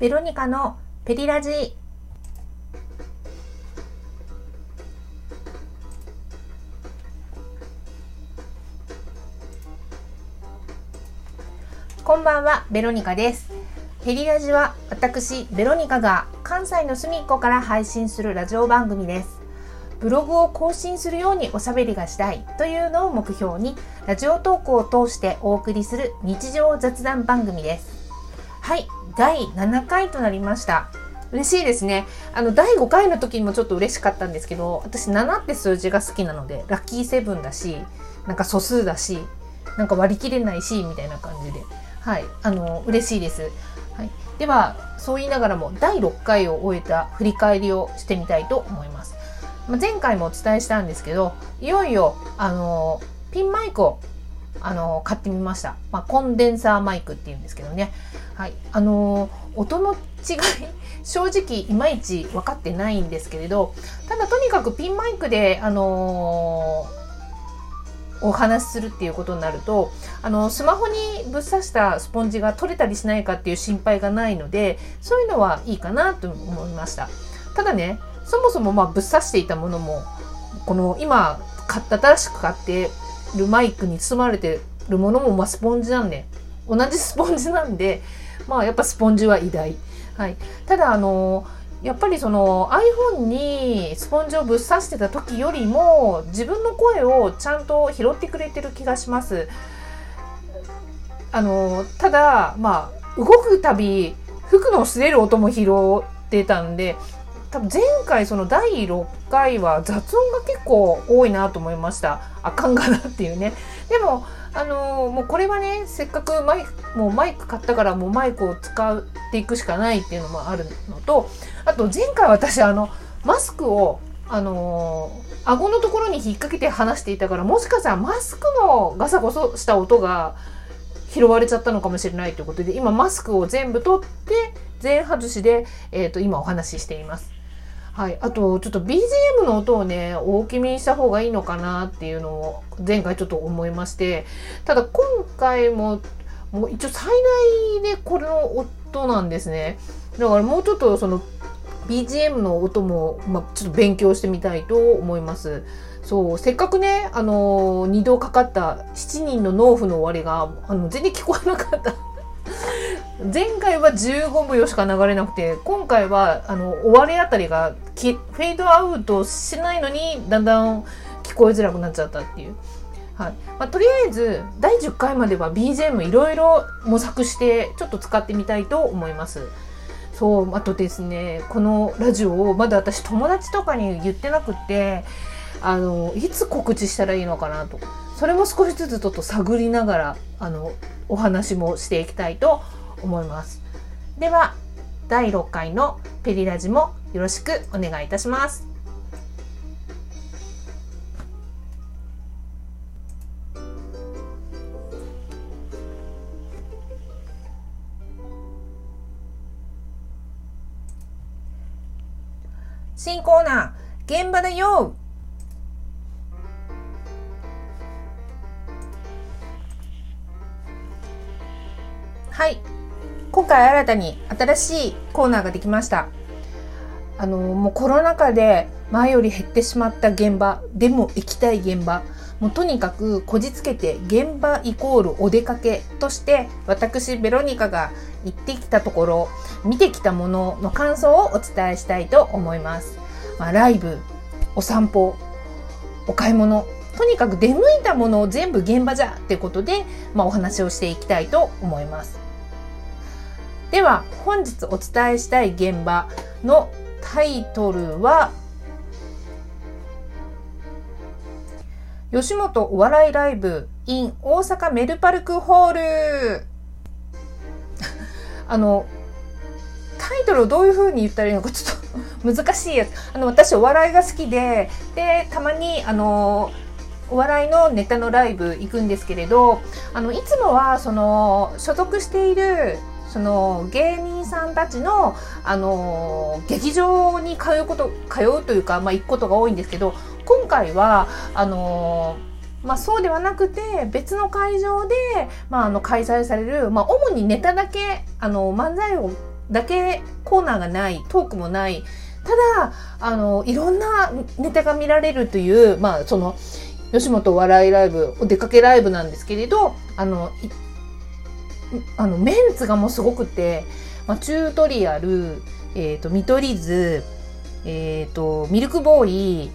ベロニカのペリラジこんばんは、ベロニカです。ペリラジは私、ベロニカが関西の隅っこから配信するラジオ番組です。ブログを更新するようにおしゃべりがしたいというのを目標に、ラジオトークを通してお送りする日常雑談番組です。はい、第7回となりました。嬉しいですね。あの、第5回の時にもちょっと嬉しかったんですけど、私7って数字が好きなので、ラッキーセブンだし、なんか素数だし、なんか割り切れないし、みたいな感じで。はい、あの、嬉しいです。はい。では、そう言いながらも、第6回を終えた振り返りをしてみたいと思います。まあ、前回もお伝えしたんですけど、いよいよ、あの、ピンマイクを、あの、買ってみました。まあ、コンデンサーマイクっていうんですけどね。はい。あの、音の違い、正直いまいち分かってないんですけれど、ただとにかくピンマイクで、あのお話しするっていうことになるとあのスマホにぶっ刺したスポンジが取れたりしないかっていう心配がないのでそういうのはいいかなと思いましたただねそもそもまぶっ刺していたものもこの今買った新しく買ってるマイクに包まれてるものもまあスポンジなんで。同じスポンジなんでまあやっぱスポンジは偉大。はい。ただあのやっぱりその iPhone にスポンジをぶっ刺してた時よりも自分の声をちゃんと拾ってくれてる気がします。あのただまあ動くたび服の擦れる音も拾ってたんで多分前回その第6回は雑音が結構多いなと思いましたあかんがなっていうねでもあのもうこれはねせっかくマイクもうマイク買ったからもうマイクを使っていくしかないっていうのもあるのとあと前回私あのマスクをあのー、顎のところに引っ掛けて話していたからもしかしたらマスクのガサゴソした音が拾われちゃったのかもしれないということで今マスクを全部取って全外しで、えー、と今お話ししています。はい、あとちょっと BGM の音をね大きめにした方がいいのかなっていうのを前回ちょっと思いましてただ今回ももう一応最大でこれの音なんですねだからもうちょっとその BGM の音も、まあ、ちょっと勉強してみたいと思います。そう、せっかくね、あのー、2度かかった7人の農夫の終わりが、あの、全然聞こえなかった。前回は15秒しか流れなくて、今回は、あの、終わりあたりが、フェードアウトしないのに、だんだん聞こえづらくなっちゃったっていう。はい。まあ、とりあえず、第10回までは BGM いろいろ模索して、ちょっと使ってみたいと思います。そう、あとですね、このラジオをまだ私友達とかに言ってなくて、あの、いつ告知したらいいのかなと。それも少しずつちょっと探りながら、あの、お話もしていきたいと思います。思いますでは、第6回のペリラジもよろしくお願いいたします。新コーナー、現場だよ回新たに新しいコーナーができました。あの、もうコロナ禍で前より減ってしまった現場、でも行きたい現場、もうとにかくこじつけて現場イコールお出かけとして私ベロニカが行ってきたところ見てきたものの感想をお伝えしたいと思います。まあ、ライブ、お散歩、お買い物、とにかく出向いたものを全部現場じゃってことで、まあ、お話をしていきたいと思います。では本日お伝えしたい現場のタイトルは吉本お笑いライブ in 大阪メルパルクホール。あのタイトルをどういう風に言ったらいいのかちょっと難しいやつ。あの私お笑いが好きででたまにあのお笑いのネタのライブ行くんですけれどあのいつもはその所属しているその芸人さんたちの、あの劇場に通うこと通うというか、まあ、行くことが多いんですけど今回はあのまあ、そうではなくて別の会場で、まあ、あの開催される、まあ、主にネタだけあの漫才をだけコーナーがない、トークもない、ただ、あの、いろんなネタが見られるという、まあ、その、吉本笑いライブ、お出かけライブなんですけれど、あの、あの、メンツがもうすごくて、まあ、チュートリアル、えっ、ー、と、見取り図、えっ、ー、と、ミルクボーイ、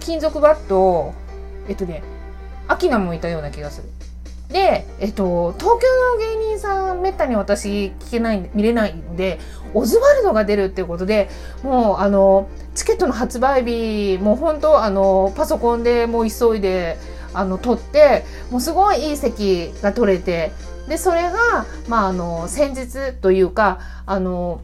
金属バット、えっ、とね、アキナもいたような気がする。で、えっと、東京の芸人さん、めったに私聞けない、見れないんで、オズワルドが出るっていうことで、もう、あの、チケットの発売日、もう本当、あの、パソコンでもう急いで、あの、取って、もうすごいいい席が取れて、で、それが、まあ、あの、先日というか、あの、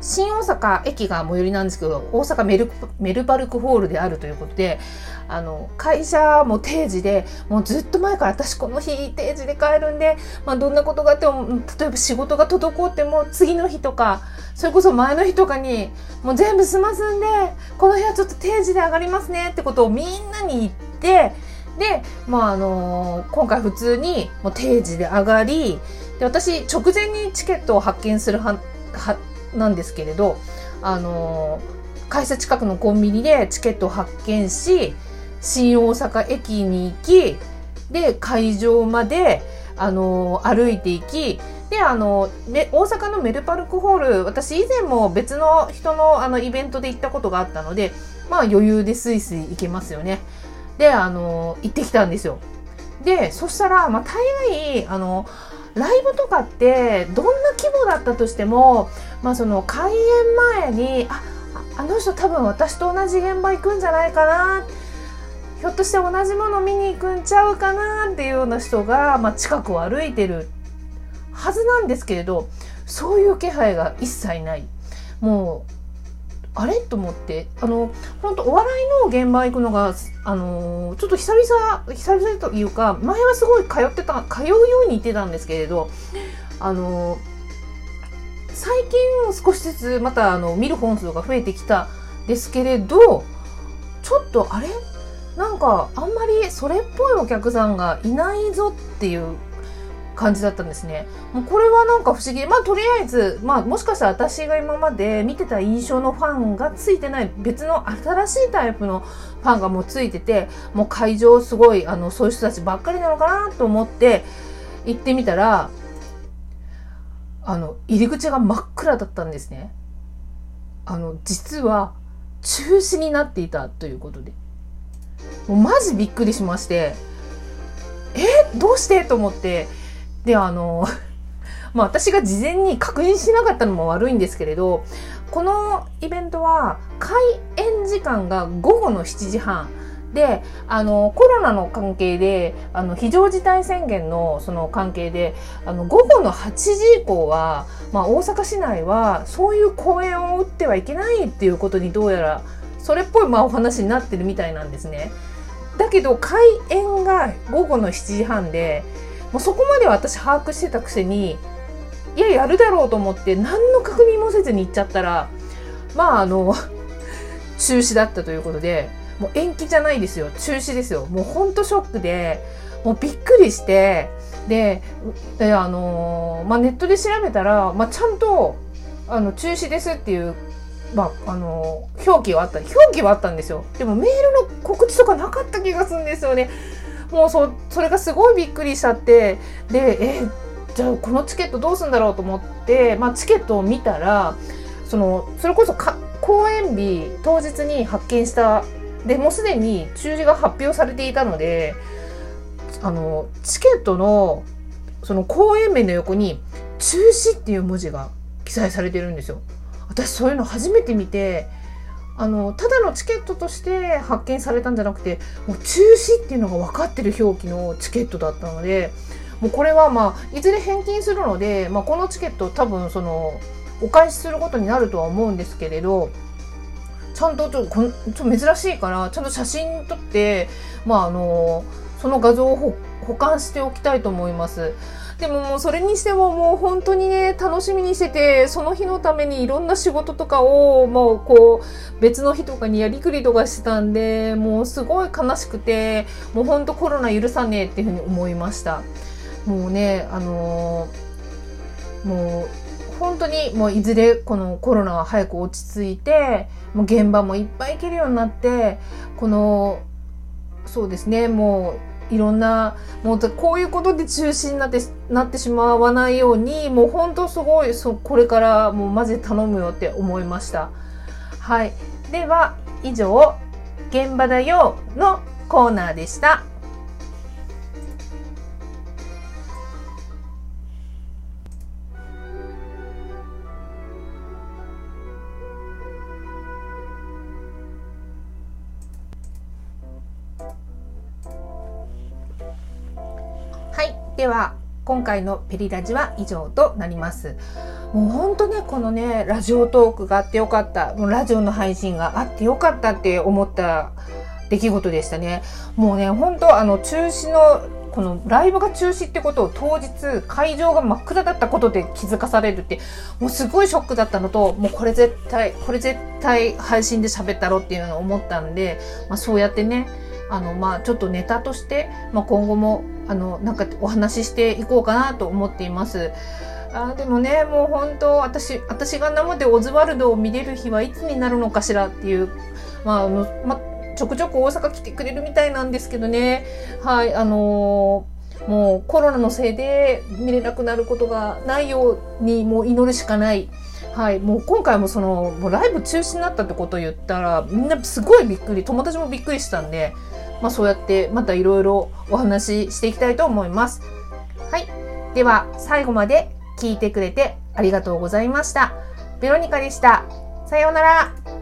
新大阪駅が最寄りなんですけど、大阪メルメルパルクホールであるということで、あの、会社も定時で、もうずっと前から私この日定時で帰るんで、まあどんなことがあっても、例えば仕事が滞っても次の日とか、それこそ前の日とかに、もう全部済ますんで、この日はちょっと定時で上がりますねってことをみんなに言って、で、まああのー、今回普通にもう定時で上がり、で、私直前にチケットを発見するは、は、なんですけれど、あのー、会社近くのコンビニでチケットを発見し、新大阪駅に行き、で、会場まで、あのー、歩いていき、で、あの、大阪のメルパルクホール、私以前も別の人のあのイベントで行ったことがあったので、まあ余裕でスイスイ行けますよね。で、あの、行ってきたんですよ。で、そしたら、まあ大概、あの、ライブとかってどんな規模だったとしても、まあその開演前に、あ、あの人多分私と同じ現場行くんじゃないかな。ひょっとして同じもの見に行くんちゃうかなっていうような人が、まあ、近くを歩いてるはずなんですけれどそういう気配が一切ないもうあれ？と思って。あの本当お笑いの現場行くのがあのちょっと久々久々というか前はすごい通ってた通うように行ってたんですけれどあの最近少しずつまたあの見る本数が増えてきたですけれどちょっとあれ？なんかあんまりそれっぽいお客さんがいないぞっていう感じだったんですね。もうこれはなんか不思議。まあとりあえず、まあもしかしたら私が今まで見てた印象のファンがついてない別の新しいタイプのファンがもうついてて、もう会場すごい、あの、そういう人たちばっかりなのかなと思って行ってみたら、あの、入り口が真っ暗だったんですね。あの、実は中止になっていたということで。もうマジびっくりしまして、え？どうして？と思って、で、あの、まあ私が事前に確認しなかったのも悪いんですけれど、このイベントは開演時間が午後の7時半。で、あの、コロナの関係で、あの、非常事態宣言のその関係で、あの、午後の8時以降は、まあ大阪市内はそういう公演を打ってはいけないっていうことにどうやらそれっぽいまあお話になってるみたいなんですね。だけど開演が午後の7時半でもうそこまで私把握してたくせにいややるだろうと思って何の確認もせずに行っちゃったらまああの 中止だったということでもう延期じゃないですよ。中止ですよ。もうほんとショックでもうびっくりしてでであのまあ、ネットで調べたら、まあ、ちゃんとあの中止ですっていうまあ、あの表記はあった。表記はあったんですよ。でもメールの告知とかなかった気がするんですよね。もうそそれがすごいびっくりしちゃってでえじゃあこのチケットどうすんだろうと思って、まあ、チケットを見たらそのそれこそか公演日当日に発見したでもうすでに中止が発表されていたのであのチケットのその公演名の横に「中止」っていう文字が記載されてるんですよ。私そういうの初めて見てあのただのチケットとして発見されたんじゃなくてもう中止っていうのが分かってる表記のチケットだったのでもうこれはまあいずれ返金するので、まあ、このチケット多分そのお返しすることになるとは思うんですけれどちゃんとちょとこちょ珍しいからちゃんと写真撮って、まあ、あのその画像を保管しておきたいと思います。でももうそれにしてももう本当にね、楽しみにしてて、その日のためにいろんな仕事とかをもうこう別の日とかにやりくりとかしてたんで、もうすごい悲しくて、もう本当コロナ許さねえっていうふうに思いました。もうね、あのー、もう本当にもういずれこのコロナは早く落ち着いて、もう現場もいっぱい行けるようになって、この、そうですね、もういろんな、もうこういうことで中止になって、なってしまわないように、もう本当すごい、そこれからもうマジ頼むよって思いました。はい。では、以上、現場だよのコーナーでした。では今回のペリラジは以上となります。もうほんとね、このね、ラジオトークがあってよかった。もうラジオの配信があってよかったって思った出来事でしたね。もうね、本当あの、中止の、このライブが中止ってことを当日会場が真っ暗だったことで気づかされるってもうすごいショックだったのともうこれ絶対これ絶対配信で喋ったろっていうのを思ったんで、まあ、そうやってねあのまあちょっとネタとして、まあ、今後もあの、なんかお話ししていこうかなと思っています。あでもね、もう本当、私、私が生でオズワルドを見れる日はいつになるのかしらっていう、まあ、あの、ま、ちょくちょく大阪来てくれるみたいなんですけどね。はい、あのー、もうコロナのせいで見れなくなることがないようにもう祈るしかない。はい、もう今回もその、もうライブ中止になったってことを言ったら、みんなすごいびっくり、友達もびっくりしたんで、まあ、そうやってまたいろいろお話ししていきたいと思います。はい。では、最後まで聞いてくれてありがとうございました。ベロニカでした。さようなら。